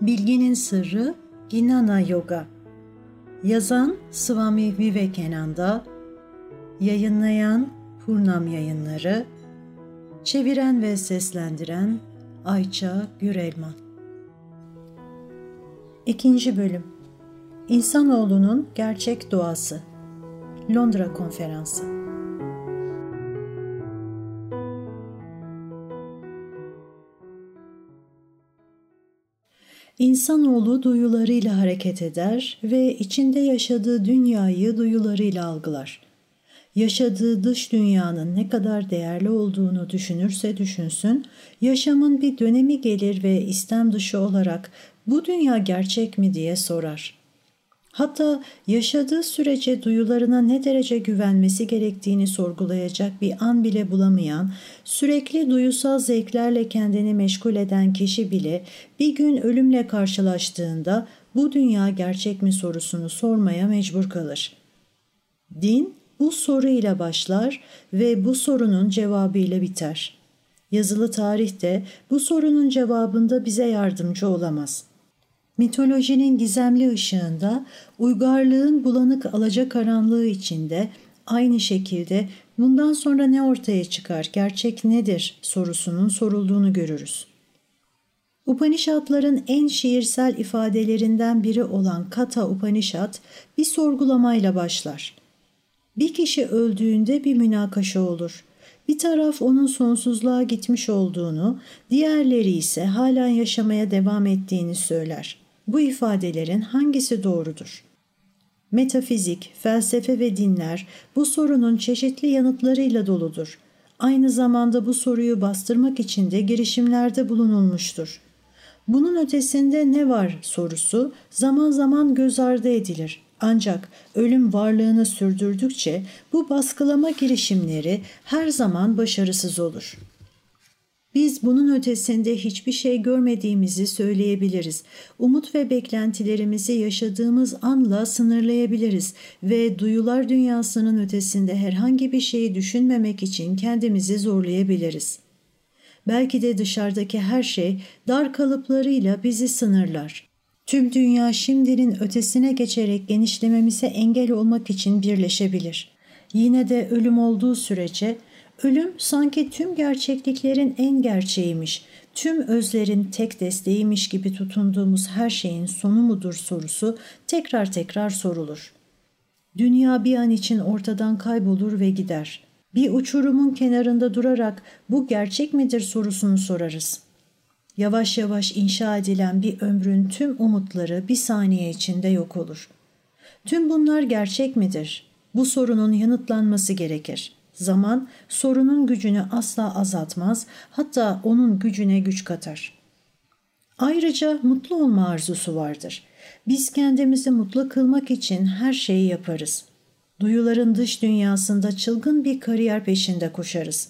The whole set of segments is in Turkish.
Bilginin Sırrı Ginana Yoga. Yazan Swami Vivekananda. Yayınlayan Purnam Yayınları. Çeviren ve seslendiren Ayça Gürelman. İkinci Bölüm. İnsanoğlunun Gerçek Doğası. Londra Konferansı İnsanoğlu duyularıyla hareket eder ve içinde yaşadığı dünyayı duyularıyla algılar. Yaşadığı dış dünyanın ne kadar değerli olduğunu düşünürse düşünsün, yaşamın bir dönemi gelir ve istem dışı olarak bu dünya gerçek mi diye sorar. Hatta yaşadığı sürece duyularına ne derece güvenmesi gerektiğini sorgulayacak bir an bile bulamayan, sürekli duyusal zevklerle kendini meşgul eden kişi bile bir gün ölümle karşılaştığında bu dünya gerçek mi sorusunu sormaya mecbur kalır. Din bu soruyla başlar ve bu sorunun cevabıyla biter. Yazılı tarih de bu sorunun cevabında bize yardımcı olamaz.'' Mitolojinin gizemli ışığında, uygarlığın bulanık alacakaranlığı içinde aynı şekilde bundan sonra ne ortaya çıkar, gerçek nedir sorusunun sorulduğunu görürüz. Upanishadların en şiirsel ifadelerinden biri olan Kata Upanishad bir sorgulamayla başlar. Bir kişi öldüğünde bir münakaşa olur. Bir taraf onun sonsuzluğa gitmiş olduğunu, diğerleri ise halen yaşamaya devam ettiğini söyler. Bu ifadelerin hangisi doğrudur? Metafizik, felsefe ve dinler bu sorunun çeşitli yanıtlarıyla doludur. Aynı zamanda bu soruyu bastırmak için de girişimlerde bulunulmuştur. Bunun ötesinde ne var sorusu zaman zaman göz ardı edilir. Ancak ölüm varlığını sürdürdükçe bu baskılama girişimleri her zaman başarısız olur.'' Biz bunun ötesinde hiçbir şey görmediğimizi söyleyebiliriz. Umut ve beklentilerimizi yaşadığımız anla sınırlayabiliriz ve duyular dünyasının ötesinde herhangi bir şeyi düşünmemek için kendimizi zorlayabiliriz. Belki de dışarıdaki her şey dar kalıplarıyla bizi sınırlar. Tüm dünya şimdinin ötesine geçerek genişlememize engel olmak için birleşebilir. Yine de ölüm olduğu sürece Ölüm sanki tüm gerçekliklerin en gerçeğiymiş, tüm özlerin tek desteğiymiş gibi tutunduğumuz her şeyin sonu mudur sorusu tekrar tekrar sorulur. Dünya bir an için ortadan kaybolur ve gider. Bir uçurumun kenarında durarak bu gerçek midir sorusunu sorarız. Yavaş yavaş inşa edilen bir ömrün tüm umutları bir saniye içinde yok olur. Tüm bunlar gerçek midir? Bu sorunun yanıtlanması gerekir.'' Zaman sorunun gücünü asla azaltmaz, hatta onun gücüne güç katar. Ayrıca mutlu olma arzusu vardır. Biz kendimizi mutlu kılmak için her şeyi yaparız. Duyuların dış dünyasında çılgın bir kariyer peşinde koşarız.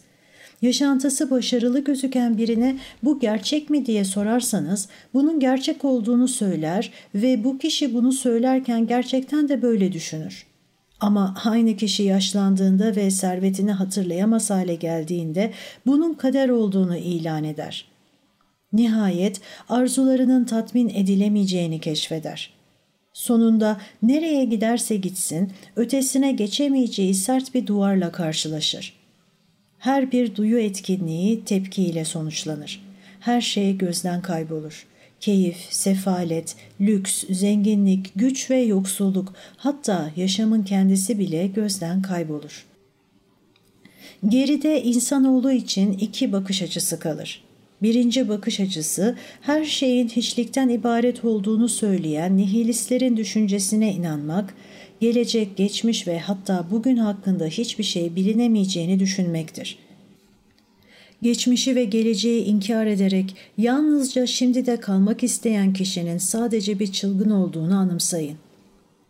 Yaşantısı başarılı gözüken birine bu gerçek mi diye sorarsanız bunun gerçek olduğunu söyler ve bu kişi bunu söylerken gerçekten de böyle düşünür. Ama aynı kişi yaşlandığında ve servetini hatırlayamaz hale geldiğinde bunun kader olduğunu ilan eder. Nihayet arzularının tatmin edilemeyeceğini keşfeder. Sonunda nereye giderse gitsin ötesine geçemeyeceği sert bir duvarla karşılaşır. Her bir duyu etkinliği tepkiyle sonuçlanır. Her şey gözden kaybolur keyif, sefalet, lüks, zenginlik, güç ve yoksulluk hatta yaşamın kendisi bile gözden kaybolur. Geride insanoğlu için iki bakış açısı kalır. Birinci bakış açısı her şeyin hiçlikten ibaret olduğunu söyleyen nihilistlerin düşüncesine inanmak, gelecek, geçmiş ve hatta bugün hakkında hiçbir şey bilinemeyeceğini düşünmektir.'' Geçmişi ve geleceği inkar ederek yalnızca şimdi de kalmak isteyen kişinin sadece bir çılgın olduğunu anımsayın.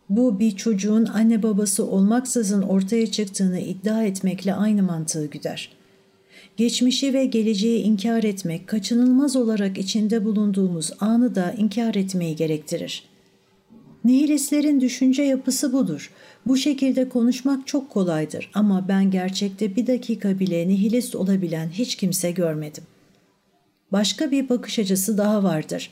Bu bir çocuğun anne babası olmaksızın ortaya çıktığını iddia etmekle aynı mantığı güder. Geçmişi ve geleceği inkar etmek kaçınılmaz olarak içinde bulunduğumuz anı da inkar etmeyi gerektirir. Nihilistlerin düşünce yapısı budur. Bu şekilde konuşmak çok kolaydır ama ben gerçekte bir dakika bile nihilist olabilen hiç kimse görmedim. Başka bir bakış açısı daha vardır.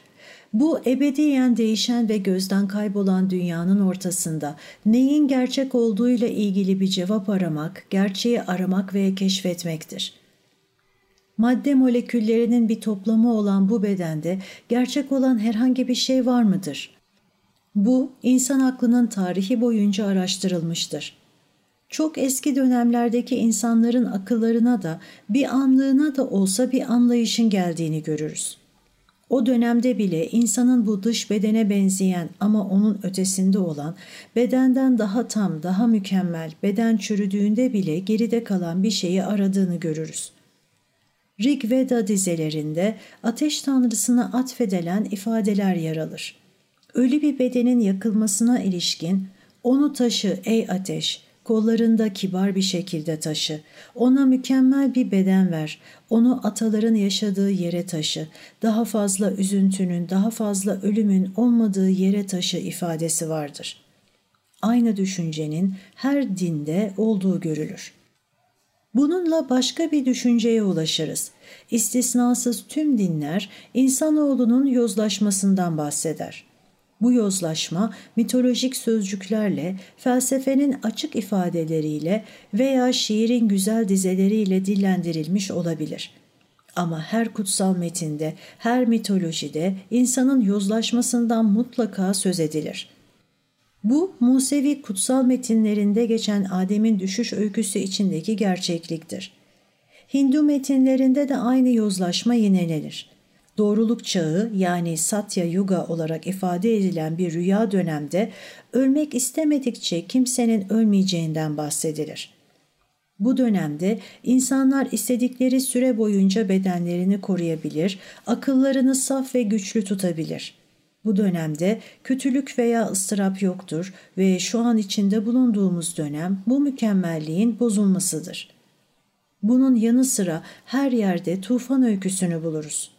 Bu ebediyen değişen ve gözden kaybolan dünyanın ortasında neyin gerçek olduğuyla ilgili bir cevap aramak, gerçeği aramak ve keşfetmektir. Madde moleküllerinin bir toplamı olan bu bedende gerçek olan herhangi bir şey var mıdır? Bu, insan aklının tarihi boyunca araştırılmıştır. Çok eski dönemlerdeki insanların akıllarına da bir anlığına da olsa bir anlayışın geldiğini görürüz. O dönemde bile insanın bu dış bedene benzeyen ama onun ötesinde olan, bedenden daha tam, daha mükemmel, beden çürüdüğünde bile geride kalan bir şeyi aradığını görürüz. Rig Veda dizelerinde ateş tanrısına atfedilen ifadeler yer alır. Ölü bir bedenin yakılmasına ilişkin, onu taşı ey ateş, kollarında kibar bir şekilde taşı. Ona mükemmel bir beden ver. Onu ataların yaşadığı yere taşı. Daha fazla üzüntünün, daha fazla ölümün olmadığı yere taşı ifadesi vardır. Aynı düşüncenin her dinde olduğu görülür. Bununla başka bir düşünceye ulaşırız. İstisnasız tüm dinler insanoğlunun yozlaşmasından bahseder. Bu yozlaşma mitolojik sözcüklerle, felsefenin açık ifadeleriyle veya şiirin güzel dizeleriyle dillendirilmiş olabilir. Ama her kutsal metinde, her mitolojide insanın yozlaşmasından mutlaka söz edilir. Bu Musevi kutsal metinlerinde geçen Adem'in düşüş öyküsü içindeki gerçekliktir. Hindu metinlerinde de aynı yozlaşma yinelenir doğruluk çağı yani Satya Yuga olarak ifade edilen bir rüya dönemde ölmek istemedikçe kimsenin ölmeyeceğinden bahsedilir. Bu dönemde insanlar istedikleri süre boyunca bedenlerini koruyabilir, akıllarını saf ve güçlü tutabilir. Bu dönemde kötülük veya ıstırap yoktur ve şu an içinde bulunduğumuz dönem bu mükemmelliğin bozulmasıdır. Bunun yanı sıra her yerde tufan öyküsünü buluruz.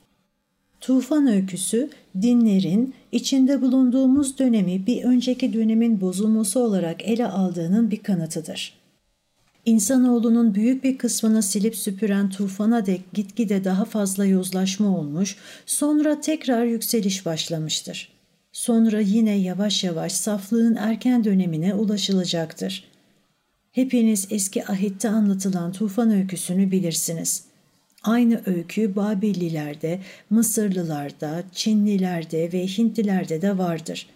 Tufan öyküsü dinlerin içinde bulunduğumuz dönemi bir önceki dönemin bozulması olarak ele aldığının bir kanıtıdır. İnsanoğlunun büyük bir kısmını silip süpüren tufana dek gitgide daha fazla yozlaşma olmuş, sonra tekrar yükseliş başlamıştır. Sonra yine yavaş yavaş saflığın erken dönemine ulaşılacaktır. Hepiniz eski ahitte anlatılan tufan öyküsünü bilirsiniz.'' Aynı öykü Babillilerde, Mısırlılarda, Çinlilerde ve Hintlilerde de vardır.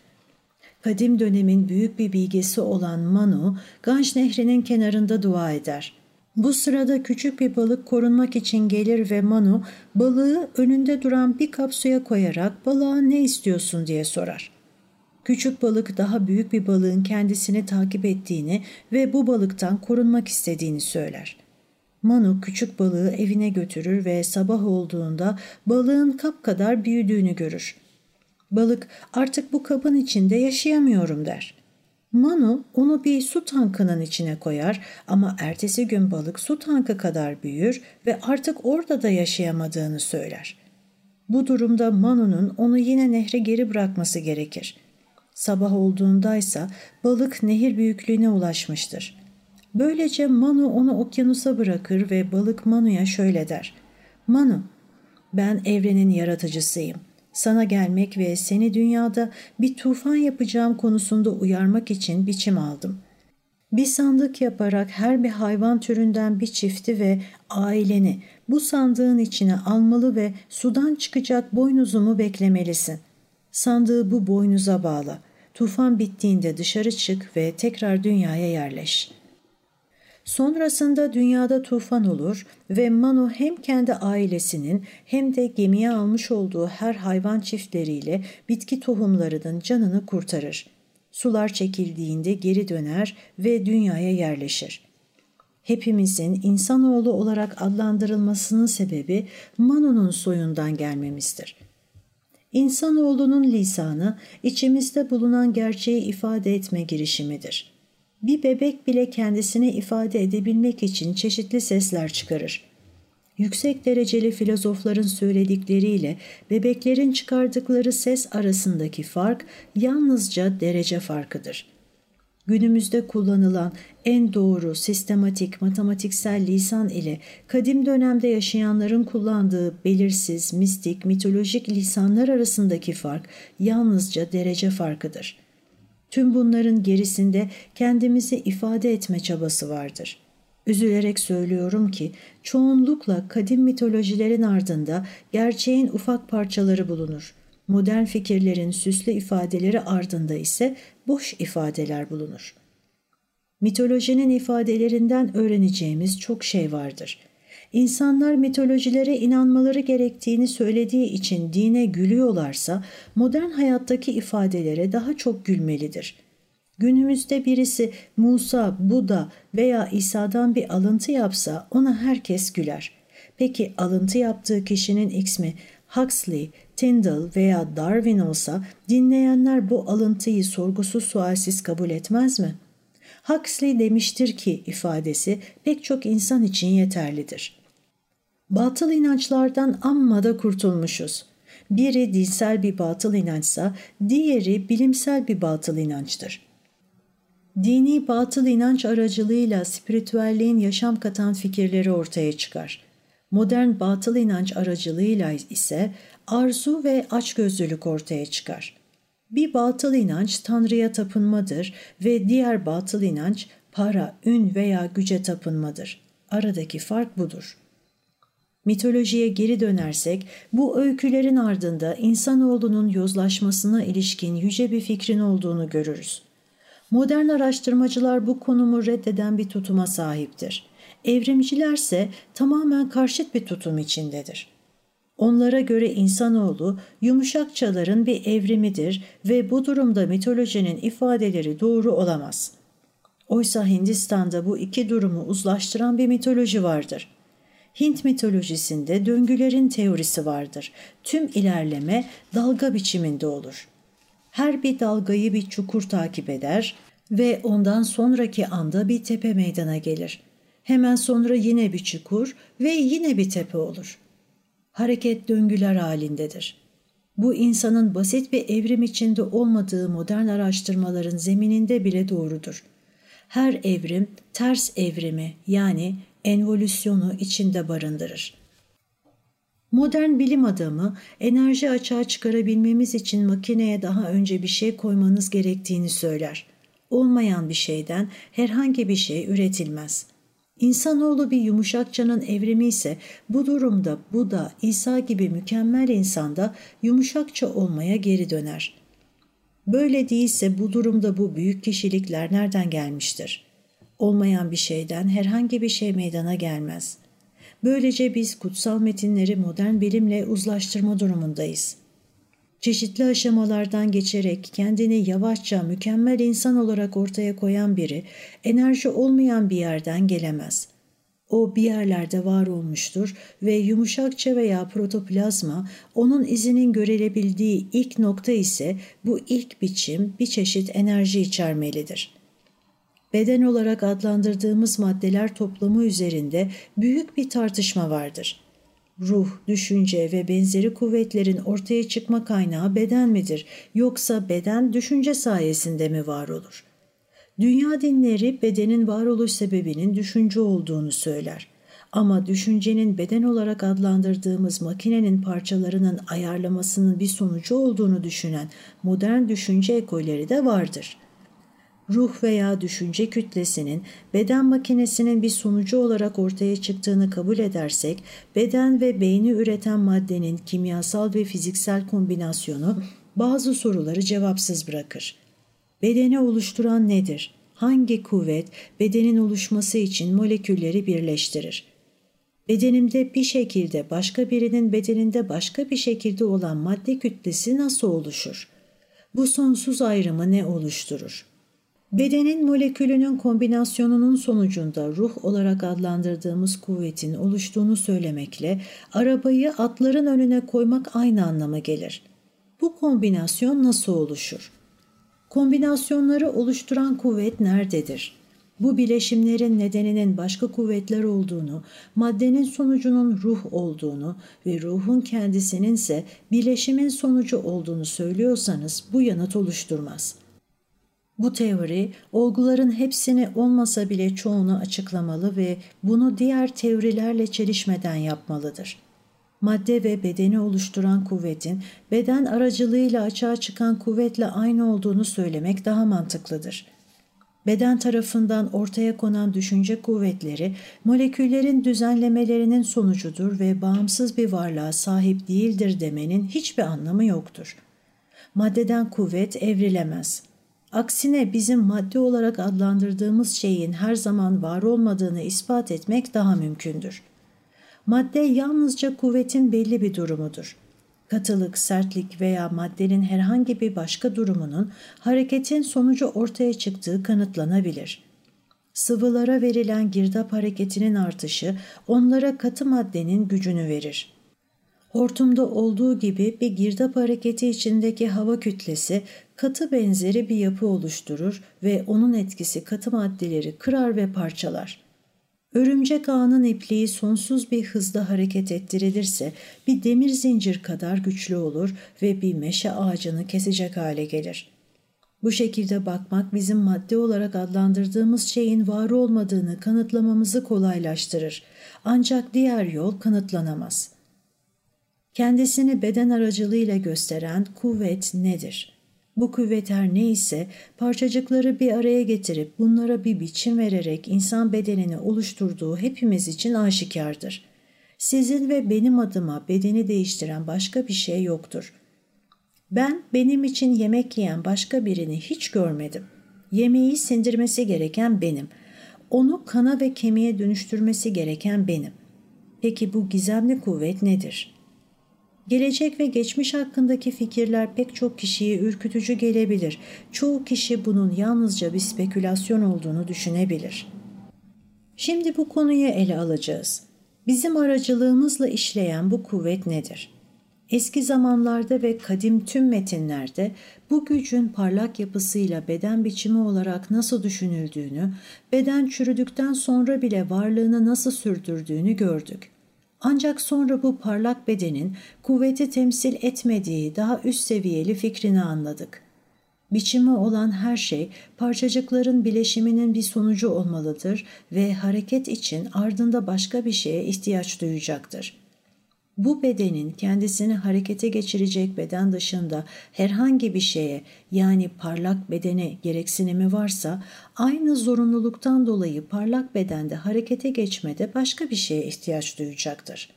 Kadim dönemin büyük bir bilgesi olan Manu, Ganj Nehri'nin kenarında dua eder. Bu sırada küçük bir balık korunmak için gelir ve Manu balığı önünde duran bir kap suya koyarak balığa ne istiyorsun diye sorar. Küçük balık daha büyük bir balığın kendisini takip ettiğini ve bu balıktan korunmak istediğini söyler. Manu küçük balığı evine götürür ve sabah olduğunda balığın kap kadar büyüdüğünü görür. Balık artık bu kabın içinde yaşayamıyorum der. Manu onu bir su tankının içine koyar ama ertesi gün balık su tankı kadar büyür ve artık orada da yaşayamadığını söyler. Bu durumda Manu'nun onu yine nehre geri bırakması gerekir. Sabah olduğundaysa balık nehir büyüklüğüne ulaşmıştır. Böylece Manu onu okyanusa bırakır ve balık Manu'ya şöyle der. Manu, ben evrenin yaratıcısıyım. Sana gelmek ve seni dünyada bir tufan yapacağım konusunda uyarmak için biçim aldım. Bir sandık yaparak her bir hayvan türünden bir çifti ve aileni bu sandığın içine almalı ve sudan çıkacak boynuzumu beklemelisin. Sandığı bu boynuza bağla. Tufan bittiğinde dışarı çık ve tekrar dünyaya yerleş.'' Sonrasında dünyada tufan olur ve Manu hem kendi ailesinin hem de gemiye almış olduğu her hayvan çiftleriyle bitki tohumlarının canını kurtarır. Sular çekildiğinde geri döner ve dünyaya yerleşir. Hepimizin insanoğlu olarak adlandırılmasının sebebi Manu'nun soyundan gelmemizdir. İnsanoğlunun lisanı içimizde bulunan gerçeği ifade etme girişimidir.'' Bir bebek bile kendisini ifade edebilmek için çeşitli sesler çıkarır. Yüksek dereceli filozofların söyledikleriyle bebeklerin çıkardıkları ses arasındaki fark yalnızca derece farkıdır. Günümüzde kullanılan en doğru sistematik matematiksel lisan ile kadim dönemde yaşayanların kullandığı belirsiz, mistik, mitolojik lisanlar arasındaki fark yalnızca derece farkıdır. Tüm bunların gerisinde kendimizi ifade etme çabası vardır. Üzülerek söylüyorum ki çoğunlukla kadim mitolojilerin ardında gerçeğin ufak parçaları bulunur. Modern fikirlerin süslü ifadeleri ardında ise boş ifadeler bulunur. Mitolojinin ifadelerinden öğreneceğimiz çok şey vardır. İnsanlar mitolojilere inanmaları gerektiğini söylediği için dine gülüyorlarsa modern hayattaki ifadelere daha çok gülmelidir. Günümüzde birisi Musa, Buda veya İsa'dan bir alıntı yapsa ona herkes güler. Peki alıntı yaptığı kişinin ismi Huxley, Tyndall veya Darwin olsa dinleyenler bu alıntıyı sorgusuz sualsiz kabul etmez mi? Huxley demiştir ki ifadesi pek çok insan için yeterlidir. Batıl inançlardan amma da kurtulmuşuz. Biri dinsel bir batıl inançsa diğeri bilimsel bir batıl inançtır. Dini batıl inanç aracılığıyla spiritüelliğin yaşam katan fikirleri ortaya çıkar. Modern batıl inanç aracılığıyla ise arzu ve açgözlülük ortaya çıkar. Bir batıl inanç Tanrı'ya tapınmadır ve diğer batıl inanç para, ün veya güce tapınmadır. Aradaki fark budur. Mitolojiye geri dönersek bu öykülerin ardında insanoğlunun yozlaşmasına ilişkin yüce bir fikrin olduğunu görürüz. Modern araştırmacılar bu konumu reddeden bir tutuma sahiptir. Evrimcilerse tamamen karşıt bir tutum içindedir. Onlara göre insanoğlu yumuşakçaların bir evrimidir ve bu durumda mitolojinin ifadeleri doğru olamaz. Oysa Hindistan'da bu iki durumu uzlaştıran bir mitoloji vardır. Hint mitolojisinde döngülerin teorisi vardır. Tüm ilerleme dalga biçiminde olur. Her bir dalgayı bir çukur takip eder ve ondan sonraki anda bir tepe meydana gelir. Hemen sonra yine bir çukur ve yine bir tepe olur.'' hareket döngüler halindedir. Bu insanın basit bir evrim içinde olmadığı modern araştırmaların zemininde bile doğrudur. Her evrim ters evrimi yani envolüsyonu içinde barındırır. Modern bilim adamı enerji açığa çıkarabilmemiz için makineye daha önce bir şey koymanız gerektiğini söyler. Olmayan bir şeyden herhangi bir şey üretilmez.'' İnsanoğlu bir yumuşakçanın evrimi ise bu durumda Buda, İsa gibi mükemmel insanda yumuşakça olmaya geri döner. Böyle değilse bu durumda bu büyük kişilikler nereden gelmiştir? Olmayan bir şeyden herhangi bir şey meydana gelmez. Böylece biz kutsal metinleri modern bilimle uzlaştırma durumundayız.'' çeşitli aşamalardan geçerek kendini yavaşça mükemmel insan olarak ortaya koyan biri enerji olmayan bir yerden gelemez. O bir yerlerde var olmuştur ve yumuşakça veya protoplazma onun izinin görülebildiği ilk nokta ise bu ilk biçim bir çeşit enerji içermelidir. Beden olarak adlandırdığımız maddeler toplamı üzerinde büyük bir tartışma vardır.'' ruh, düşünce ve benzeri kuvvetlerin ortaya çıkma kaynağı beden midir yoksa beden düşünce sayesinde mi var olur? Dünya dinleri bedenin varoluş sebebinin düşünce olduğunu söyler. Ama düşüncenin beden olarak adlandırdığımız makinenin parçalarının ayarlamasının bir sonucu olduğunu düşünen modern düşünce ekolleri de vardır.'' Ruh veya düşünce kütlesinin beden makinesinin bir sonucu olarak ortaya çıktığını kabul edersek, beden ve beyni üreten maddenin kimyasal ve fiziksel kombinasyonu bazı soruları cevapsız bırakır. Bedeni oluşturan nedir? Hangi kuvvet bedenin oluşması için molekülleri birleştirir? Bedenimde bir şekilde başka birinin bedeninde başka bir şekilde olan madde kütlesi nasıl oluşur? Bu sonsuz ayrımı ne oluşturur? Bedenin molekülünün kombinasyonunun sonucunda ruh olarak adlandırdığımız kuvvetin oluştuğunu söylemekle arabayı atların önüne koymak aynı anlama gelir. Bu kombinasyon nasıl oluşur? Kombinasyonları oluşturan kuvvet nerededir? Bu bileşimlerin nedeninin başka kuvvetler olduğunu, maddenin sonucunun ruh olduğunu ve ruhun kendisinin ise bileşimin sonucu olduğunu söylüyorsanız bu yanıt oluşturmaz.'' Bu teori olguların hepsini olmasa bile çoğunu açıklamalı ve bunu diğer teorilerle çelişmeden yapmalıdır. Madde ve bedeni oluşturan kuvvetin beden aracılığıyla açığa çıkan kuvvetle aynı olduğunu söylemek daha mantıklıdır. Beden tarafından ortaya konan düşünce kuvvetleri moleküllerin düzenlemelerinin sonucudur ve bağımsız bir varlığa sahip değildir demenin hiçbir anlamı yoktur. Maddeden kuvvet evrilemez.'' Aksine bizim madde olarak adlandırdığımız şeyin her zaman var olmadığını ispat etmek daha mümkündür. Madde yalnızca kuvvetin belli bir durumudur. Katılık, sertlik veya maddenin herhangi bir başka durumunun hareketin sonucu ortaya çıktığı kanıtlanabilir. Sıvılara verilen girdap hareketinin artışı onlara katı maddenin gücünü verir. Hortumda olduğu gibi bir girdap hareketi içindeki hava kütlesi katı benzeri bir yapı oluşturur ve onun etkisi katı maddeleri kırar ve parçalar. Örümcek ağının ipliği sonsuz bir hızda hareket ettirilirse bir demir zincir kadar güçlü olur ve bir meşe ağacını kesecek hale gelir. Bu şekilde bakmak bizim madde olarak adlandırdığımız şeyin var olmadığını kanıtlamamızı kolaylaştırır. Ancak diğer yol kanıtlanamaz. Kendisini beden aracılığıyla gösteren kuvvet nedir?'' Bu kuvvet her neyse parçacıkları bir araya getirip bunlara bir biçim vererek insan bedenini oluşturduğu hepimiz için aşikardır. Sizin ve benim adıma bedeni değiştiren başka bir şey yoktur. Ben benim için yemek yiyen başka birini hiç görmedim. Yemeği sindirmesi gereken benim. Onu kana ve kemiğe dönüştürmesi gereken benim. Peki bu gizemli kuvvet nedir?'' Gelecek ve geçmiş hakkındaki fikirler pek çok kişiye ürkütücü gelebilir. Çoğu kişi bunun yalnızca bir spekülasyon olduğunu düşünebilir. Şimdi bu konuyu ele alacağız. Bizim aracılığımızla işleyen bu kuvvet nedir? Eski zamanlarda ve kadim tüm metinlerde bu gücün parlak yapısıyla beden biçimi olarak nasıl düşünüldüğünü, beden çürüdükten sonra bile varlığını nasıl sürdürdüğünü gördük. Ancak sonra bu parlak bedenin kuvveti temsil etmediği daha üst seviyeli fikrini anladık. Biçimi olan her şey parçacıkların bileşiminin bir sonucu olmalıdır ve hareket için ardında başka bir şeye ihtiyaç duyacaktır. Bu bedenin kendisini harekete geçirecek beden dışında herhangi bir şeye yani parlak bedene gereksinimi varsa aynı zorunluluktan dolayı parlak bedende harekete geçmede başka bir şeye ihtiyaç duyacaktır.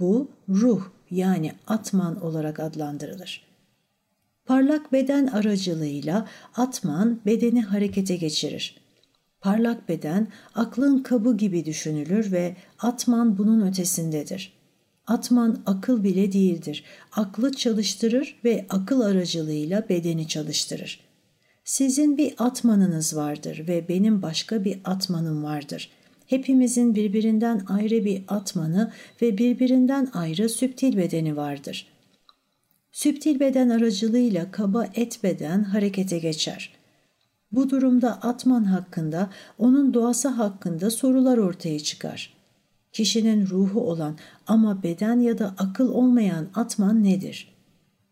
Bu ruh yani atman olarak adlandırılır. Parlak beden aracılığıyla atman bedeni harekete geçirir. Parlak beden aklın kabı gibi düşünülür ve atman bunun ötesindedir. Atman akıl bile değildir. Aklı çalıştırır ve akıl aracılığıyla bedeni çalıştırır. Sizin bir atmanınız vardır ve benim başka bir atmanım vardır. Hepimizin birbirinden ayrı bir atmanı ve birbirinden ayrı süptil bedeni vardır. Süptil beden aracılığıyla kaba et beden harekete geçer. Bu durumda atman hakkında, onun doğası hakkında sorular ortaya çıkar.'' Kişinin ruhu olan ama beden ya da akıl olmayan atman nedir?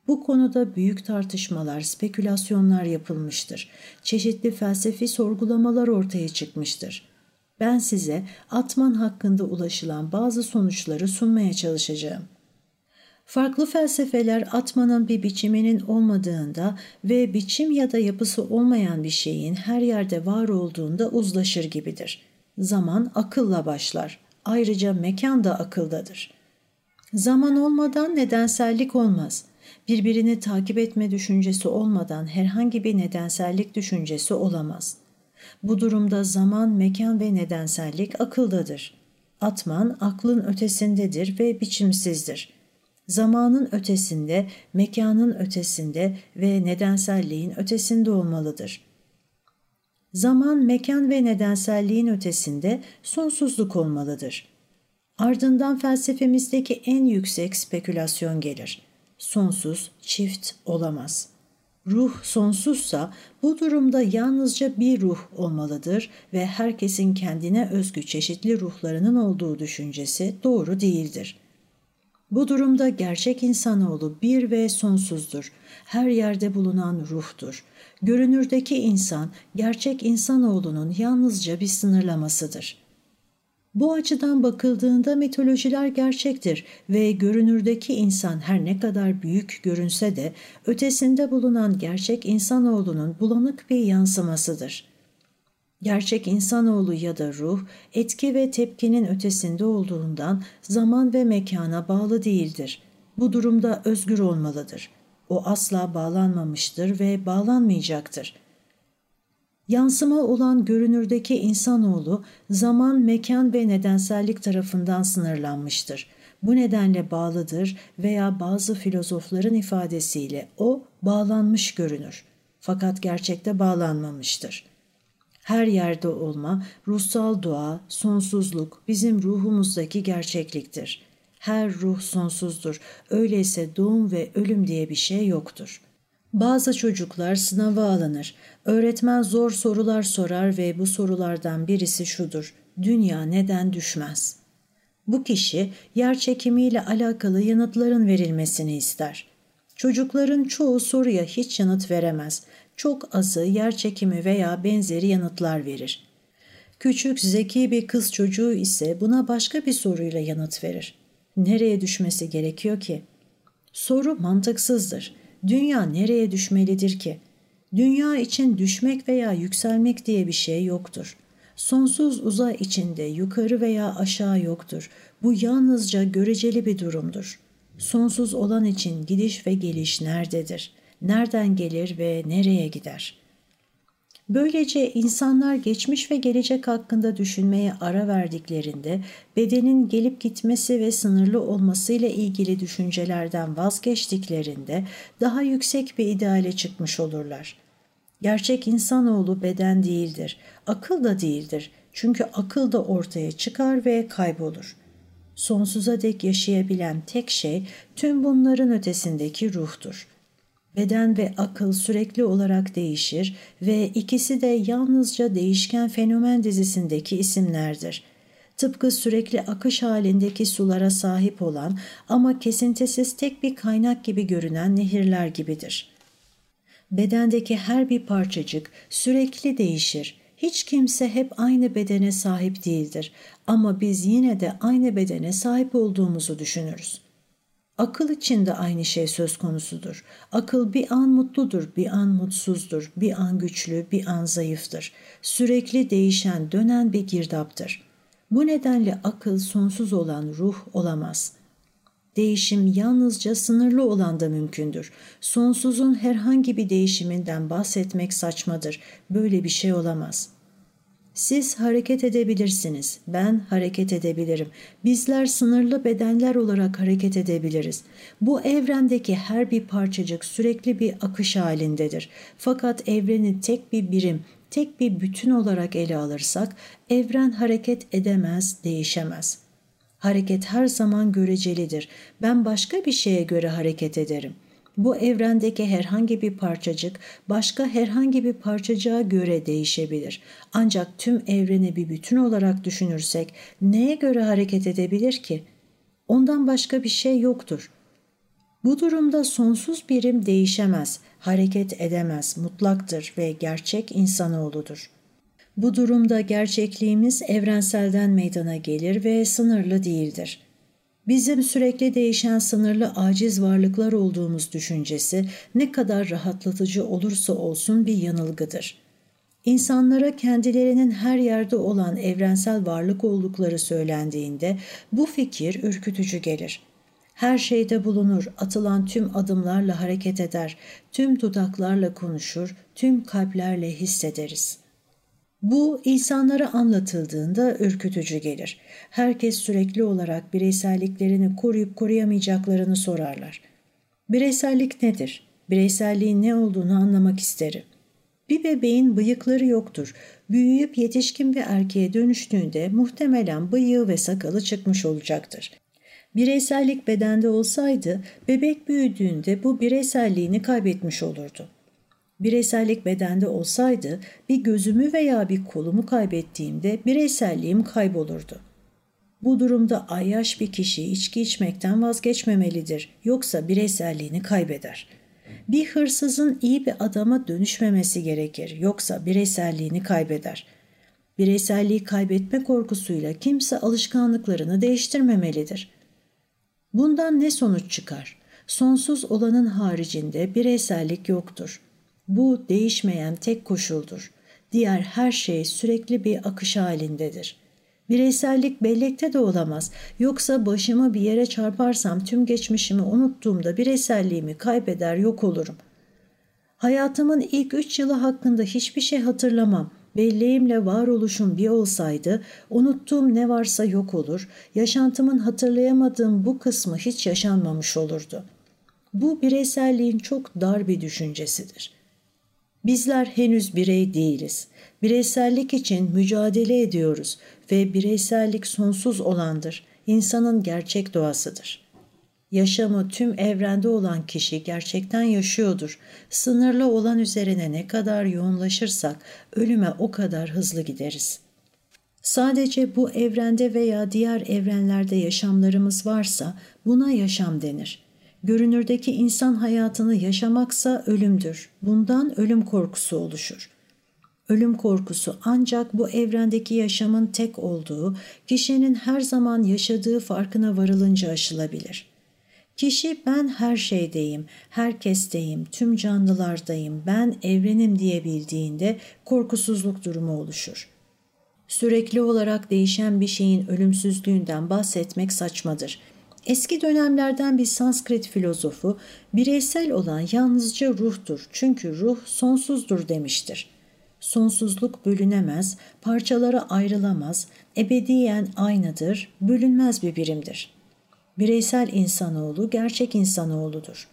Bu konuda büyük tartışmalar, spekülasyonlar yapılmıştır. Çeşitli felsefi sorgulamalar ortaya çıkmıştır. Ben size atman hakkında ulaşılan bazı sonuçları sunmaya çalışacağım. Farklı felsefeler atmanın bir biçiminin olmadığında ve biçim ya da yapısı olmayan bir şeyin her yerde var olduğunda uzlaşır gibidir. Zaman akılla başlar. Ayrıca mekan da akıldadır. Zaman olmadan nedensellik olmaz. Birbirini takip etme düşüncesi olmadan herhangi bir nedensellik düşüncesi olamaz. Bu durumda zaman, mekan ve nedensellik akıldadır. Atman aklın ötesindedir ve biçimsizdir. Zamanın ötesinde, mekanın ötesinde ve nedenselliğin ötesinde olmalıdır.'' Zaman, mekan ve nedenselliğin ötesinde sonsuzluk olmalıdır. Ardından felsefemizdeki en yüksek spekülasyon gelir. Sonsuz, çift olamaz. Ruh sonsuzsa bu durumda yalnızca bir ruh olmalıdır ve herkesin kendine özgü çeşitli ruhlarının olduğu düşüncesi doğru değildir. Bu durumda gerçek insanoğlu bir ve sonsuzdur. Her yerde bulunan ruhtur. Görünürdeki insan, gerçek insanoğlunun yalnızca bir sınırlamasıdır. Bu açıdan bakıldığında mitolojiler gerçektir ve görünürdeki insan her ne kadar büyük görünse de ötesinde bulunan gerçek insanoğlunun bulanık bir yansımasıdır. Gerçek insanoğlu ya da ruh, etki ve tepkinin ötesinde olduğundan zaman ve mekana bağlı değildir. Bu durumda özgür olmalıdır. O asla bağlanmamıştır ve bağlanmayacaktır. Yansıma olan görünürdeki insanoğlu zaman, mekan ve nedensellik tarafından sınırlanmıştır. Bu nedenle bağlıdır veya bazı filozofların ifadesiyle o bağlanmış görünür. Fakat gerçekte bağlanmamıştır. Her yerde olma, ruhsal dua, sonsuzluk bizim ruhumuzdaki gerçekliktir. Her ruh sonsuzdur. Öyleyse doğum ve ölüm diye bir şey yoktur.'' Bazı çocuklar sınava alınır. Öğretmen zor sorular sorar ve bu sorulardan birisi şudur. Dünya neden düşmez? Bu kişi yer çekimiyle alakalı yanıtların verilmesini ister. Çocukların çoğu soruya hiç yanıt veremez. Çok azı yer çekimi veya benzeri yanıtlar verir. Küçük zeki bir kız çocuğu ise buna başka bir soruyla yanıt verir. Nereye düşmesi gerekiyor ki? Soru mantıksızdır. Dünya nereye düşmelidir ki? Dünya için düşmek veya yükselmek diye bir şey yoktur. Sonsuz uzay içinde yukarı veya aşağı yoktur. Bu yalnızca göreceli bir durumdur. Sonsuz olan için gidiş ve geliş nerededir? Nereden gelir ve nereye gider?'' Böylece insanlar geçmiş ve gelecek hakkında düşünmeye ara verdiklerinde bedenin gelip gitmesi ve sınırlı olmasıyla ilgili düşüncelerden vazgeçtiklerinde daha yüksek bir ideale çıkmış olurlar. Gerçek insanoğlu beden değildir, akıl da değildir. Çünkü akıl da ortaya çıkar ve kaybolur. Sonsuza dek yaşayabilen tek şey tüm bunların ötesindeki ruhtur.'' Beden ve akıl sürekli olarak değişir ve ikisi de yalnızca değişken fenomen dizisindeki isimlerdir. Tıpkı sürekli akış halindeki sulara sahip olan ama kesintisiz tek bir kaynak gibi görünen nehirler gibidir. Bedendeki her bir parçacık sürekli değişir. Hiç kimse hep aynı bedene sahip değildir ama biz yine de aynı bedene sahip olduğumuzu düşünürüz. Akıl için de aynı şey söz konusudur. Akıl bir an mutludur, bir an mutsuzdur, bir an güçlü, bir an zayıftır. Sürekli değişen, dönen bir girdaptır. Bu nedenle akıl sonsuz olan ruh olamaz. Değişim yalnızca sınırlı olan da mümkündür. Sonsuzun herhangi bir değişiminden bahsetmek saçmadır. Böyle bir şey olamaz.'' Siz hareket edebilirsiniz. Ben hareket edebilirim. Bizler sınırlı bedenler olarak hareket edebiliriz. Bu evrendeki her bir parçacık sürekli bir akış halindedir. Fakat evreni tek bir birim, tek bir bütün olarak ele alırsak evren hareket edemez, değişemez. Hareket her zaman görecelidir. Ben başka bir şeye göre hareket ederim. Bu evrendeki herhangi bir parçacık başka herhangi bir parçacığa göre değişebilir. Ancak tüm evreni bir bütün olarak düşünürsek neye göre hareket edebilir ki? Ondan başka bir şey yoktur. Bu durumda sonsuz birim değişemez, hareket edemez, mutlaktır ve gerçek insanoğludur. Bu durumda gerçekliğimiz evrenselden meydana gelir ve sınırlı değildir. Bizim sürekli değişen sınırlı aciz varlıklar olduğumuz düşüncesi ne kadar rahatlatıcı olursa olsun bir yanılgıdır. İnsanlara kendilerinin her yerde olan evrensel varlık oldukları söylendiğinde bu fikir ürkütücü gelir. Her şeyde bulunur, atılan tüm adımlarla hareket eder, tüm dudaklarla konuşur, tüm kalplerle hissederiz.'' Bu insanlara anlatıldığında ürkütücü gelir. Herkes sürekli olarak bireyselliklerini koruyup koruyamayacaklarını sorarlar. Bireysellik nedir? Bireyselliğin ne olduğunu anlamak isterim. Bir bebeğin bıyıkları yoktur. Büyüyüp yetişkin bir erkeğe dönüştüğünde muhtemelen bıyığı ve sakalı çıkmış olacaktır. Bireysellik bedende olsaydı bebek büyüdüğünde bu bireyselliğini kaybetmiş olurdu. Bireysellik bedende olsaydı bir gözümü veya bir kolumu kaybettiğimde bireyselliğim kaybolurdu. Bu durumda ayyaş bir kişi içki içmekten vazgeçmemelidir yoksa bireyselliğini kaybeder. Bir hırsızın iyi bir adama dönüşmemesi gerekir yoksa bireyselliğini kaybeder. Bireyselliği kaybetme korkusuyla kimse alışkanlıklarını değiştirmemelidir. Bundan ne sonuç çıkar? Sonsuz olanın haricinde bireysellik yoktur. Bu değişmeyen tek koşuldur. Diğer her şey sürekli bir akış halindedir. Bireysellik bellekte de olamaz. Yoksa başımı bir yere çarparsam tüm geçmişimi unuttuğumda bireyselliğimi kaybeder yok olurum. Hayatımın ilk üç yılı hakkında hiçbir şey hatırlamam. Belleğimle varoluşum bir olsaydı, unuttuğum ne varsa yok olur, yaşantımın hatırlayamadığım bu kısmı hiç yaşanmamış olurdu. Bu bireyselliğin çok dar bir düşüncesidir. Bizler henüz birey değiliz. Bireysellik için mücadele ediyoruz ve bireysellik sonsuz olandır. İnsanın gerçek doğasıdır. Yaşamı tüm evrende olan kişi gerçekten yaşıyordur. Sınırlı olan üzerine ne kadar yoğunlaşırsak ölüme o kadar hızlı gideriz. Sadece bu evrende veya diğer evrenlerde yaşamlarımız varsa buna yaşam denir. Görünürdeki insan hayatını yaşamaksa ölümdür. Bundan ölüm korkusu oluşur. Ölüm korkusu ancak bu evrendeki yaşamın tek olduğu, kişinin her zaman yaşadığı farkına varılınca aşılabilir. Kişi ben her şeydeyim, herkesteyim, tüm canlılardayım, ben evrenim diyebildiğinde korkusuzluk durumu oluşur. Sürekli olarak değişen bir şeyin ölümsüzlüğünden bahsetmek saçmadır. Eski dönemlerden bir Sanskrit filozofu bireysel olan yalnızca ruhtur çünkü ruh sonsuzdur demiştir. Sonsuzluk bölünemez, parçalara ayrılamaz, ebediyen aynıdır, bölünmez bir birimdir. Bireysel insanoğlu gerçek insanoğludur.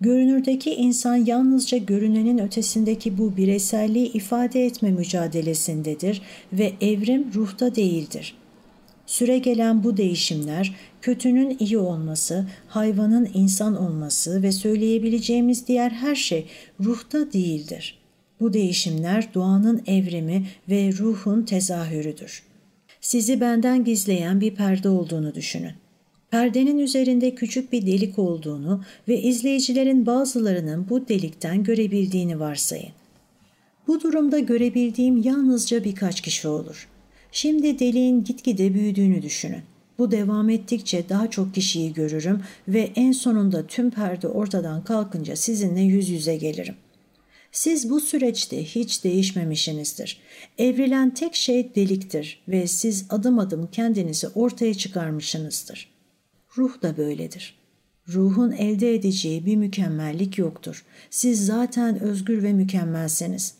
Görünürdeki insan yalnızca görünenin ötesindeki bu bireyselliği ifade etme mücadelesindedir ve evrim ruhta değildir. Süre gelen bu değişimler, kötünün iyi olması, hayvanın insan olması ve söyleyebileceğimiz diğer her şey ruhta değildir. Bu değişimler doğanın evrimi ve ruhun tezahürüdür. Sizi benden gizleyen bir perde olduğunu düşünün. Perdenin üzerinde küçük bir delik olduğunu ve izleyicilerin bazılarının bu delikten görebildiğini varsayın. Bu durumda görebildiğim yalnızca birkaç kişi olur. Şimdi deliğin gitgide büyüdüğünü düşünün. Bu devam ettikçe daha çok kişiyi görürüm ve en sonunda tüm perde ortadan kalkınca sizinle yüz yüze gelirim. Siz bu süreçte hiç değişmemişsinizdir. Evrilen tek şey deliktir ve siz adım adım kendinizi ortaya çıkarmışsınızdır. Ruh da böyledir. Ruhun elde edeceği bir mükemmellik yoktur. Siz zaten özgür ve mükemmelsiniz.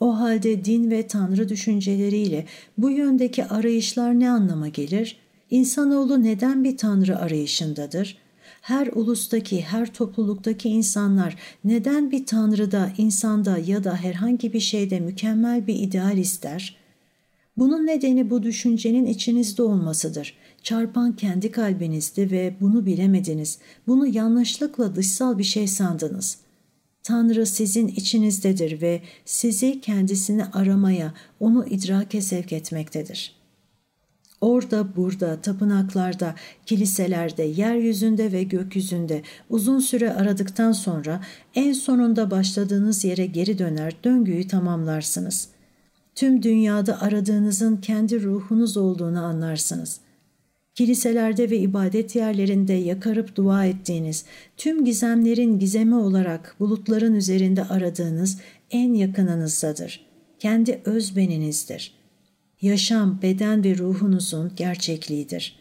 O halde din ve tanrı düşünceleriyle bu yöndeki arayışlar ne anlama gelir? İnsanoğlu neden bir tanrı arayışındadır? Her ulustaki, her topluluktaki insanlar neden bir tanrıda, insanda ya da herhangi bir şeyde mükemmel bir ideal ister? Bunun nedeni bu düşüncenin içinizde olmasıdır. Çarpan kendi kalbinizdi ve bunu bilemediniz. Bunu yanlışlıkla dışsal bir şey sandınız. Tanrı sizin içinizdedir ve sizi kendisini aramaya, onu idrake sevk etmektedir. Orada, burada, tapınaklarda, kiliselerde, yeryüzünde ve gökyüzünde uzun süre aradıktan sonra en sonunda başladığınız yere geri döner, döngüyü tamamlarsınız. Tüm dünyada aradığınızın kendi ruhunuz olduğunu anlarsınız.'' kiliselerde ve ibadet yerlerinde yakarıp dua ettiğiniz, tüm gizemlerin gizemi olarak bulutların üzerinde aradığınız en yakınınızdadır. Kendi öz beninizdir. Yaşam, beden ve ruhunuzun gerçekliğidir.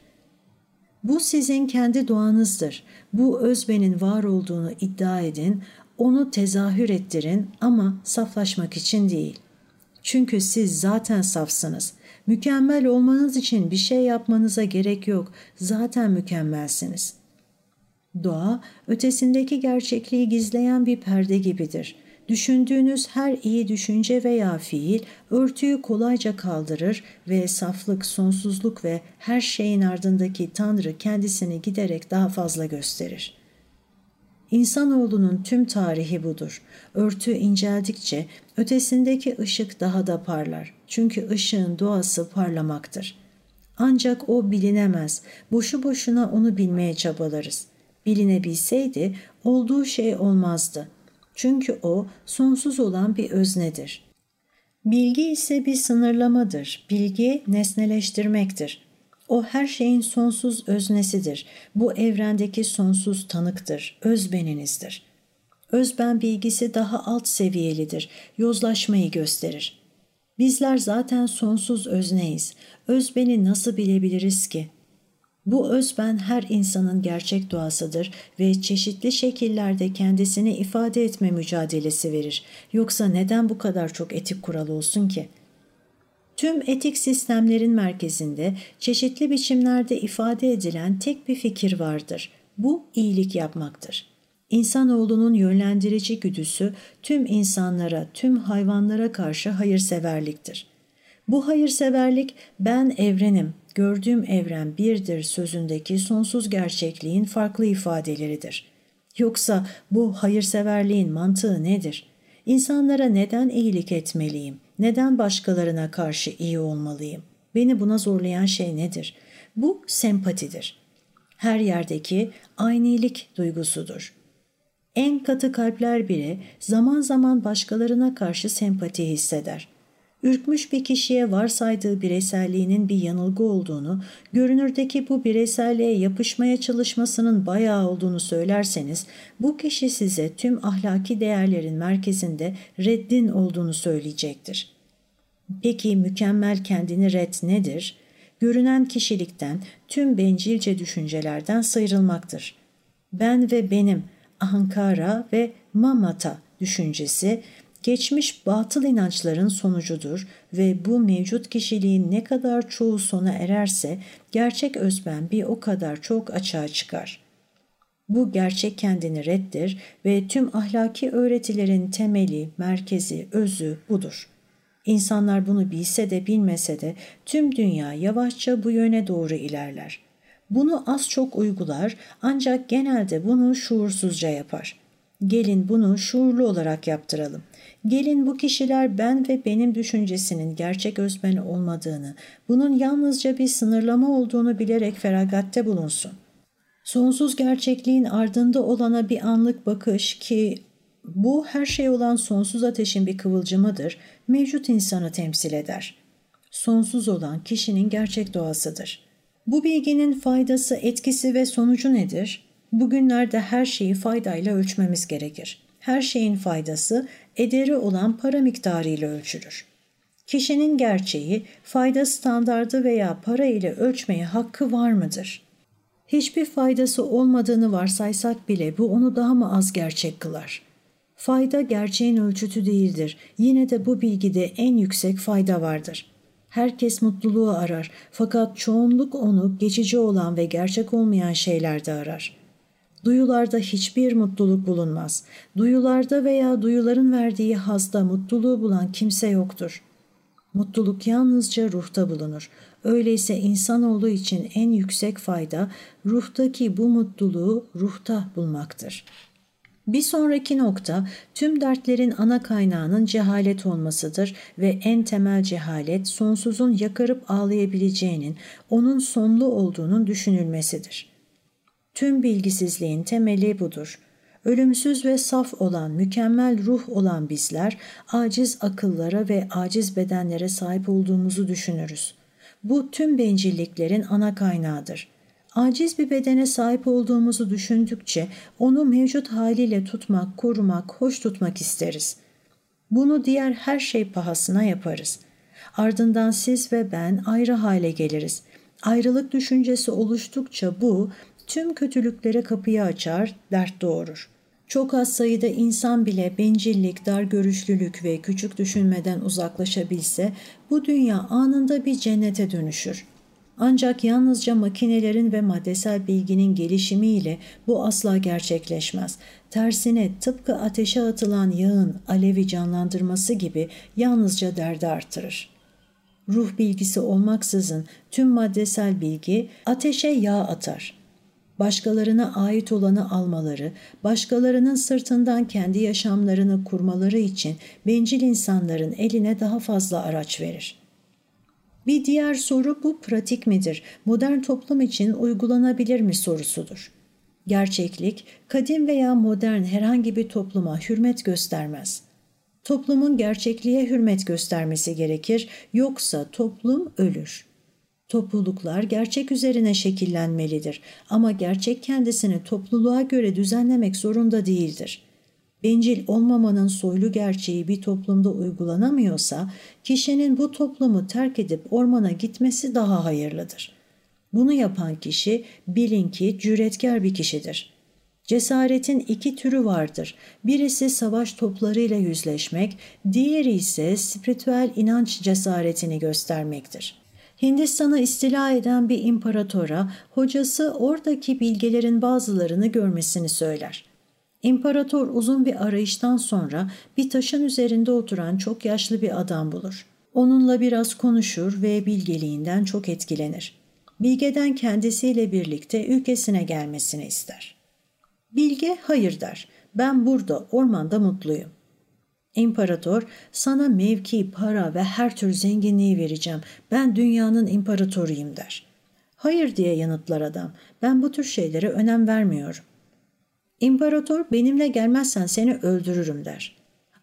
Bu sizin kendi doğanızdır. Bu özbenin var olduğunu iddia edin, onu tezahür ettirin ama saflaşmak için değil. Çünkü siz zaten safsınız. Mükemmel olmanız için bir şey yapmanıza gerek yok. Zaten mükemmelsiniz. Doğa, ötesindeki gerçekliği gizleyen bir perde gibidir. Düşündüğünüz her iyi düşünce veya fiil örtüyü kolayca kaldırır ve saflık, sonsuzluk ve her şeyin ardındaki Tanrı kendisini giderek daha fazla gösterir. İnsanoğlunun tüm tarihi budur. Örtü inceldikçe ötesindeki ışık daha da parlar. Çünkü ışığın doğası parlamaktır. Ancak o bilinemez. Boşu boşuna onu bilmeye çabalarız. Bilinebilseydi olduğu şey olmazdı. Çünkü o sonsuz olan bir öznedir. Bilgi ise bir sınırlamadır. Bilgi nesneleştirmektir. O her şeyin sonsuz öznesidir. Bu evrendeki sonsuz tanıktır, özbeninizdir. Özben bilgisi daha alt seviyelidir, yozlaşmayı gösterir. Bizler zaten sonsuz özneyiz. Özbeni nasıl bilebiliriz ki? Bu özben her insanın gerçek doğasıdır ve çeşitli şekillerde kendisini ifade etme mücadelesi verir. Yoksa neden bu kadar çok etik kural olsun ki?'' Tüm etik sistemlerin merkezinde çeşitli biçimlerde ifade edilen tek bir fikir vardır. Bu iyilik yapmaktır. İnsanoğlunun yönlendirici güdüsü tüm insanlara, tüm hayvanlara karşı hayırseverliktir. Bu hayırseverlik ben evrenim, gördüğüm evren birdir sözündeki sonsuz gerçekliğin farklı ifadeleridir. Yoksa bu hayırseverliğin mantığı nedir? İnsanlara neden iyilik etmeliyim? Neden başkalarına karşı iyi olmalıyım? Beni buna zorlayan şey nedir? Bu sempatidir. Her yerdeki aynilik duygusudur. En katı kalpler bile zaman zaman başkalarına karşı sempati hisseder. Ürkmüş bir kişiye varsaydığı bireyselliğinin bir yanılgı olduğunu, görünürdeki bu bireyselliğe yapışmaya çalışmasının bayağı olduğunu söylerseniz, bu kişi size tüm ahlaki değerlerin merkezinde reddin olduğunu söyleyecektir. Peki mükemmel kendini red nedir? Görünen kişilikten, tüm bencilce düşüncelerden sıyrılmaktır. Ben ve benim, ankara ve mamata düşüncesi, geçmiş batıl inançların sonucudur ve bu mevcut kişiliğin ne kadar çoğu sona ererse gerçek özben bir o kadar çok açığa çıkar. Bu gerçek kendini reddir ve tüm ahlaki öğretilerin temeli, merkezi, özü budur. İnsanlar bunu bilse de bilmese de tüm dünya yavaşça bu yöne doğru ilerler. Bunu az çok uygular ancak genelde bunu şuursuzca yapar. Gelin bunu şuurlu olarak yaptıralım. Gelin bu kişiler ben ve benim düşüncesinin gerçek özben olmadığını, bunun yalnızca bir sınırlama olduğunu bilerek feragatte bulunsun. Sonsuz gerçekliğin ardında olana bir anlık bakış ki bu her şey olan sonsuz ateşin bir kıvılcımıdır, mevcut insanı temsil eder. Sonsuz olan kişinin gerçek doğasıdır. Bu bilginin faydası, etkisi ve sonucu nedir? Bugünlerde her şeyi faydayla ölçmemiz gerekir. Her şeyin faydası ederi olan para miktarı ile ölçülür. Kişinin gerçeği, fayda standardı veya para ile ölçmeye hakkı var mıdır? Hiçbir faydası olmadığını varsaysak bile bu onu daha mı az gerçek kılar? Fayda gerçeğin ölçütü değildir. Yine de bu bilgide en yüksek fayda vardır. Herkes mutluluğu arar fakat çoğunluk onu geçici olan ve gerçek olmayan şeylerde arar. Duyularda hiçbir mutluluk bulunmaz. Duyularda veya duyuların verdiği hazda mutluluğu bulan kimse yoktur. Mutluluk yalnızca ruhta bulunur. Öyleyse insanoğlu için en yüksek fayda ruhtaki bu mutluluğu ruhta bulmaktır.'' Bir sonraki nokta tüm dertlerin ana kaynağının cehalet olmasıdır ve en temel cehalet sonsuzun yakarıp ağlayabileceğinin, onun sonlu olduğunun düşünülmesidir. Tüm bilgisizliğin temeli budur. Ölümsüz ve saf olan, mükemmel ruh olan bizler aciz akıllara ve aciz bedenlere sahip olduğumuzu düşünürüz. Bu tüm bencilliklerin ana kaynağıdır.'' Aciz bir bedene sahip olduğumuzu düşündükçe onu mevcut haliyle tutmak, korumak, hoş tutmak isteriz. Bunu diğer her şey pahasına yaparız. Ardından siz ve ben ayrı hale geliriz. Ayrılık düşüncesi oluştukça bu tüm kötülüklere kapıyı açar, dert doğurur. Çok az sayıda insan bile bencillik, dar görüşlülük ve küçük düşünmeden uzaklaşabilse bu dünya anında bir cennete dönüşür. Ancak yalnızca makinelerin ve maddesel bilginin gelişimiyle bu asla gerçekleşmez. Tersine tıpkı ateşe atılan yağın alevi canlandırması gibi yalnızca derdi artırır. Ruh bilgisi olmaksızın tüm maddesel bilgi ateşe yağ atar. Başkalarına ait olanı almaları, başkalarının sırtından kendi yaşamlarını kurmaları için bencil insanların eline daha fazla araç verir. Bir diğer soru bu pratik midir? Modern toplum için uygulanabilir mi sorusudur. Gerçeklik, kadim veya modern herhangi bir topluma hürmet göstermez. Toplumun gerçekliğe hürmet göstermesi gerekir, yoksa toplum ölür. Topluluklar gerçek üzerine şekillenmelidir ama gerçek kendisini topluluğa göre düzenlemek zorunda değildir. Bencil olmamanın soylu gerçeği bir toplumda uygulanamıyorsa, kişinin bu toplumu terk edip ormana gitmesi daha hayırlıdır. Bunu yapan kişi bilin ki cüretkar bir kişidir. Cesaretin iki türü vardır. Birisi savaş toplarıyla yüzleşmek, diğeri ise spiritüel inanç cesaretini göstermektir. Hindistan'ı istila eden bir imparatora hocası oradaki bilgelerin bazılarını görmesini söyler. İmparator uzun bir arayıştan sonra bir taşın üzerinde oturan çok yaşlı bir adam bulur. Onunla biraz konuşur ve bilgeliğinden çok etkilenir. Bilgeden kendisiyle birlikte ülkesine gelmesini ister. Bilge hayır der. Ben burada ormanda mutluyum. İmparator sana mevki, para ve her tür zenginliği vereceğim. Ben dünyanın imparatoruyum der. Hayır diye yanıtlar adam. Ben bu tür şeylere önem vermiyorum. İmparator benimle gelmezsen seni öldürürüm der.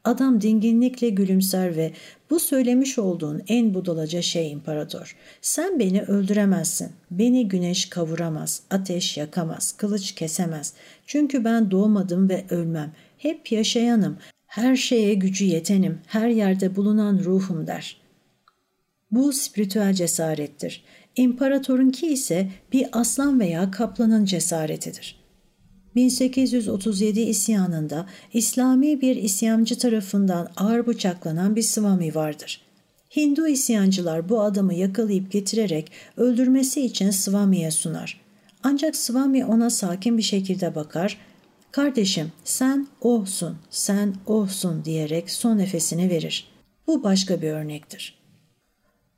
Adam dinginlikle gülümser ve bu söylemiş olduğun en budalaca şey imparator. Sen beni öldüremezsin. Beni güneş kavuramaz, ateş yakamaz, kılıç kesemez. Çünkü ben doğmadım ve ölmem. Hep yaşayanım. Her şeye gücü yetenim, her yerde bulunan ruhum der. Bu spiritüel cesarettir. İmparatorunki ise bir aslan veya kaplanın cesaretidir. 1837 isyanında İslami bir isyancı tarafından ağır bıçaklanan bir Swami vardır. Hindu isyancılar bu adamı yakalayıp getirerek öldürmesi için Swami'ye sunar. Ancak Swami ona sakin bir şekilde bakar, ''Kardeşim sen ohsun, sen ohsun'' diyerek son nefesini verir. Bu başka bir örnektir.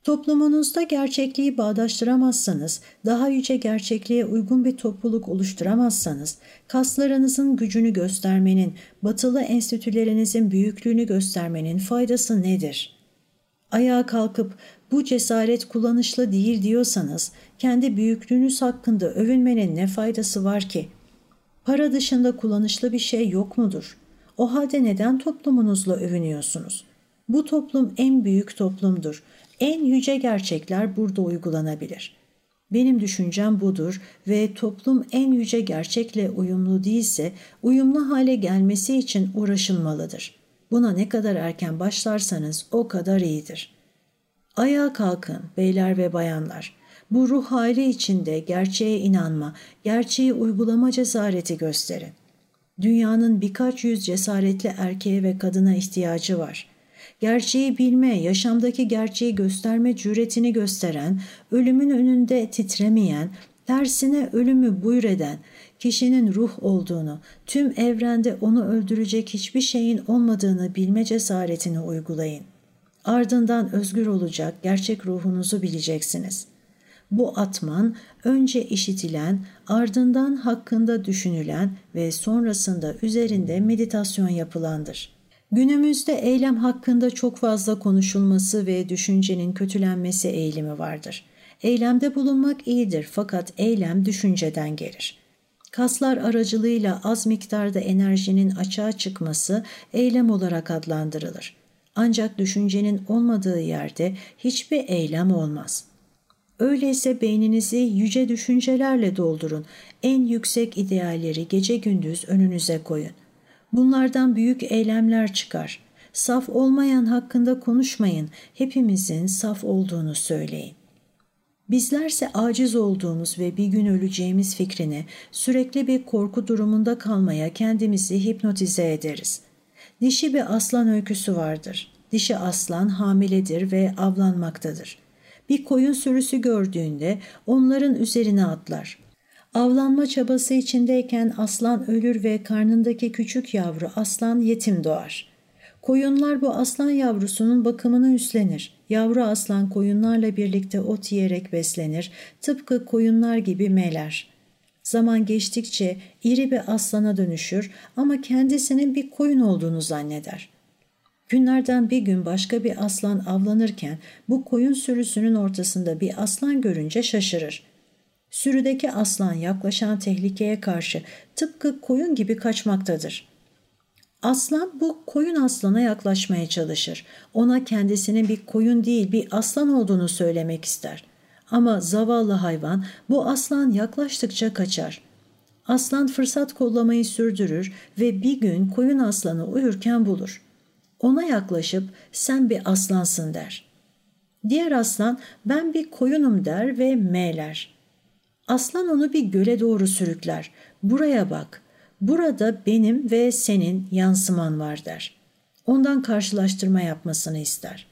Toplumunuzda gerçekliği bağdaştıramazsanız, daha yüce gerçekliğe uygun bir topluluk oluşturamazsanız, kaslarınızın gücünü göstermenin, batılı enstitülerinizin büyüklüğünü göstermenin faydası nedir? Ayağa kalkıp bu cesaret kullanışlı değil diyorsanız, kendi büyüklüğünüz hakkında övünmenin ne faydası var ki? Para dışında kullanışlı bir şey yok mudur? O halde neden toplumunuzla övünüyorsunuz? Bu toplum en büyük toplumdur en yüce gerçekler burada uygulanabilir. Benim düşüncem budur ve toplum en yüce gerçekle uyumlu değilse uyumlu hale gelmesi için uğraşılmalıdır. Buna ne kadar erken başlarsanız o kadar iyidir. Ayağa kalkın beyler ve bayanlar. Bu ruh hali içinde gerçeğe inanma, gerçeği uygulama cesareti gösterin. Dünyanın birkaç yüz cesaretli erkeğe ve kadına ihtiyacı var gerçeği bilme, yaşamdaki gerçeği gösterme cüretini gösteren, ölümün önünde titremeyen, tersine ölümü buyreden, kişinin ruh olduğunu, tüm evrende onu öldürecek hiçbir şeyin olmadığını bilme cesaretini uygulayın. Ardından özgür olacak gerçek ruhunuzu bileceksiniz. Bu atman önce işitilen, ardından hakkında düşünülen ve sonrasında üzerinde meditasyon yapılandır.'' Günümüzde eylem hakkında çok fazla konuşulması ve düşüncenin kötülenmesi eğilimi vardır. Eylemde bulunmak iyidir fakat eylem düşünceden gelir. Kaslar aracılığıyla az miktarda enerjinin açığa çıkması eylem olarak adlandırılır. Ancak düşüncenin olmadığı yerde hiçbir eylem olmaz. Öyleyse beyninizi yüce düşüncelerle doldurun. En yüksek idealleri gece gündüz önünüze koyun. Bunlardan büyük eylemler çıkar. Saf olmayan hakkında konuşmayın, hepimizin saf olduğunu söyleyin. Bizlerse aciz olduğumuz ve bir gün öleceğimiz fikrini sürekli bir korku durumunda kalmaya kendimizi hipnotize ederiz. Dişi bir aslan öyküsü vardır. Dişi aslan hamiledir ve avlanmaktadır. Bir koyun sürüsü gördüğünde onların üzerine atlar. Avlanma çabası içindeyken aslan ölür ve karnındaki küçük yavru aslan yetim doğar. Koyunlar bu aslan yavrusunun bakımını üstlenir. Yavru aslan koyunlarla birlikte ot yiyerek beslenir, tıpkı koyunlar gibi meler. Zaman geçtikçe iri bir aslana dönüşür ama kendisinin bir koyun olduğunu zanneder. Günlerden bir gün başka bir aslan avlanırken bu koyun sürüsünün ortasında bir aslan görünce şaşırır. Sürüdeki aslan yaklaşan tehlikeye karşı tıpkı koyun gibi kaçmaktadır. Aslan bu koyun aslana yaklaşmaya çalışır. Ona kendisinin bir koyun değil bir aslan olduğunu söylemek ister. Ama zavallı hayvan bu aslan yaklaştıkça kaçar. Aslan fırsat kollamayı sürdürür ve bir gün koyun aslanı uyurken bulur. Ona yaklaşıp sen bir aslansın der. Diğer aslan ben bir koyunum der ve meğler. Aslan onu bir göle doğru sürükler. Buraya bak. Burada benim ve senin yansıman var der. Ondan karşılaştırma yapmasını ister.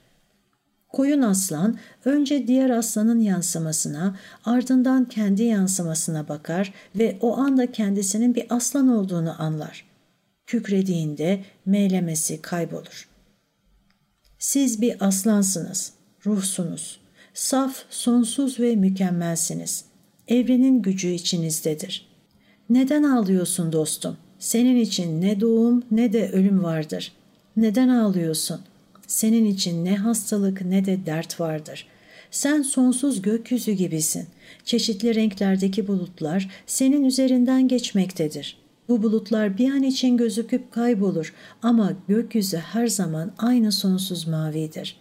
Koyun aslan önce diğer aslanın yansımasına, ardından kendi yansımasına bakar ve o anda kendisinin bir aslan olduğunu anlar. Kükrediğinde meylemesi kaybolur. Siz bir aslansınız, ruhsunuz. Saf, sonsuz ve mükemmelsiniz. Evrenin gücü içinizdedir. Neden ağlıyorsun dostum? Senin için ne doğum ne de ölüm vardır. Neden ağlıyorsun?'' Senin için ne hastalık ne de dert vardır. Sen sonsuz gökyüzü gibisin. Çeşitli renklerdeki bulutlar senin üzerinden geçmektedir. Bu bulutlar bir an için gözüküp kaybolur ama gökyüzü her zaman aynı sonsuz mavidir.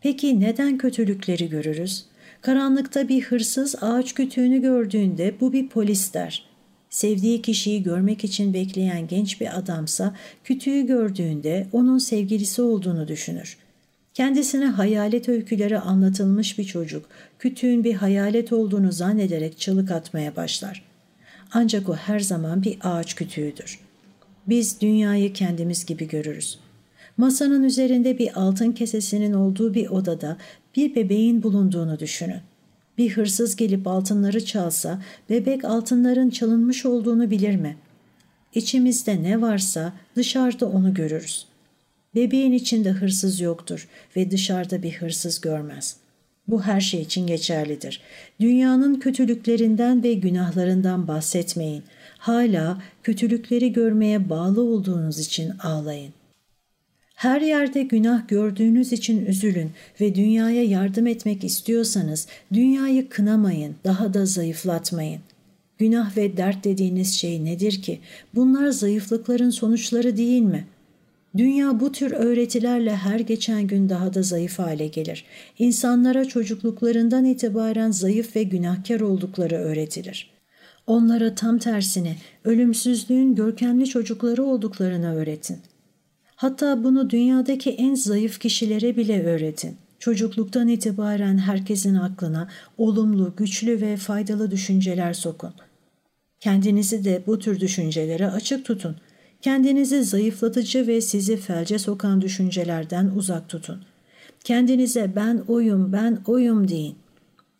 Peki neden kötülükleri görürüz? Karanlıkta bir hırsız ağaç kütüğünü gördüğünde bu bir polis der. Sevdiği kişiyi görmek için bekleyen genç bir adamsa kütüğü gördüğünde onun sevgilisi olduğunu düşünür. Kendisine hayalet öyküleri anlatılmış bir çocuk kütüğün bir hayalet olduğunu zannederek çığlık atmaya başlar. Ancak o her zaman bir ağaç kütüğüdür. Biz dünyayı kendimiz gibi görürüz. Masanın üzerinde bir altın kesesinin olduğu bir odada bir bebeğin bulunduğunu düşünün. Bir hırsız gelip altınları çalsa bebek altınların çalınmış olduğunu bilir mi? İçimizde ne varsa dışarıda onu görürüz. Bebeğin içinde hırsız yoktur ve dışarıda bir hırsız görmez. Bu her şey için geçerlidir. Dünyanın kötülüklerinden ve günahlarından bahsetmeyin. Hala kötülükleri görmeye bağlı olduğunuz için ağlayın. Her yerde günah gördüğünüz için üzülün ve dünyaya yardım etmek istiyorsanız dünyayı kınamayın, daha da zayıflatmayın. Günah ve dert dediğiniz şey nedir ki? Bunlar zayıflıkların sonuçları değil mi? Dünya bu tür öğretilerle her geçen gün daha da zayıf hale gelir. İnsanlara çocukluklarından itibaren zayıf ve günahkar oldukları öğretilir. Onlara tam tersine ölümsüzlüğün görkemli çocukları olduklarını öğretin. Hatta bunu dünyadaki en zayıf kişilere bile öğretin. Çocukluktan itibaren herkesin aklına olumlu, güçlü ve faydalı düşünceler sokun. Kendinizi de bu tür düşüncelere açık tutun. Kendinizi zayıflatıcı ve sizi felce sokan düşüncelerden uzak tutun. Kendinize ben oyum, ben oyum deyin.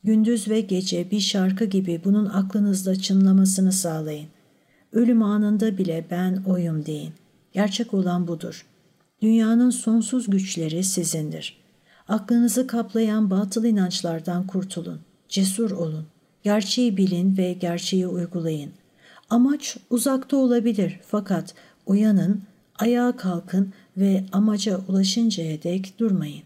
Gündüz ve gece bir şarkı gibi bunun aklınızda çınlamasını sağlayın. Ölüm anında bile ben oyum deyin. Gerçek olan budur. Dünyanın sonsuz güçleri sizindir. Aklınızı kaplayan batıl inançlardan kurtulun. Cesur olun. Gerçeği bilin ve gerçeği uygulayın. Amaç uzakta olabilir fakat uyanın, ayağa kalkın ve amaca ulaşıncaya dek durmayın.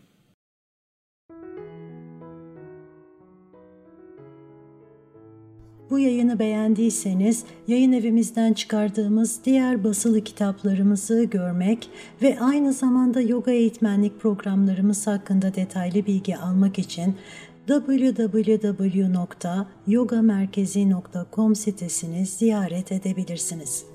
Bu yayını beğendiyseniz yayın evimizden çıkardığımız diğer basılı kitaplarımızı görmek ve aynı zamanda yoga eğitmenlik programlarımız hakkında detaylı bilgi almak için www.yogamerkezi.com sitesini ziyaret edebilirsiniz.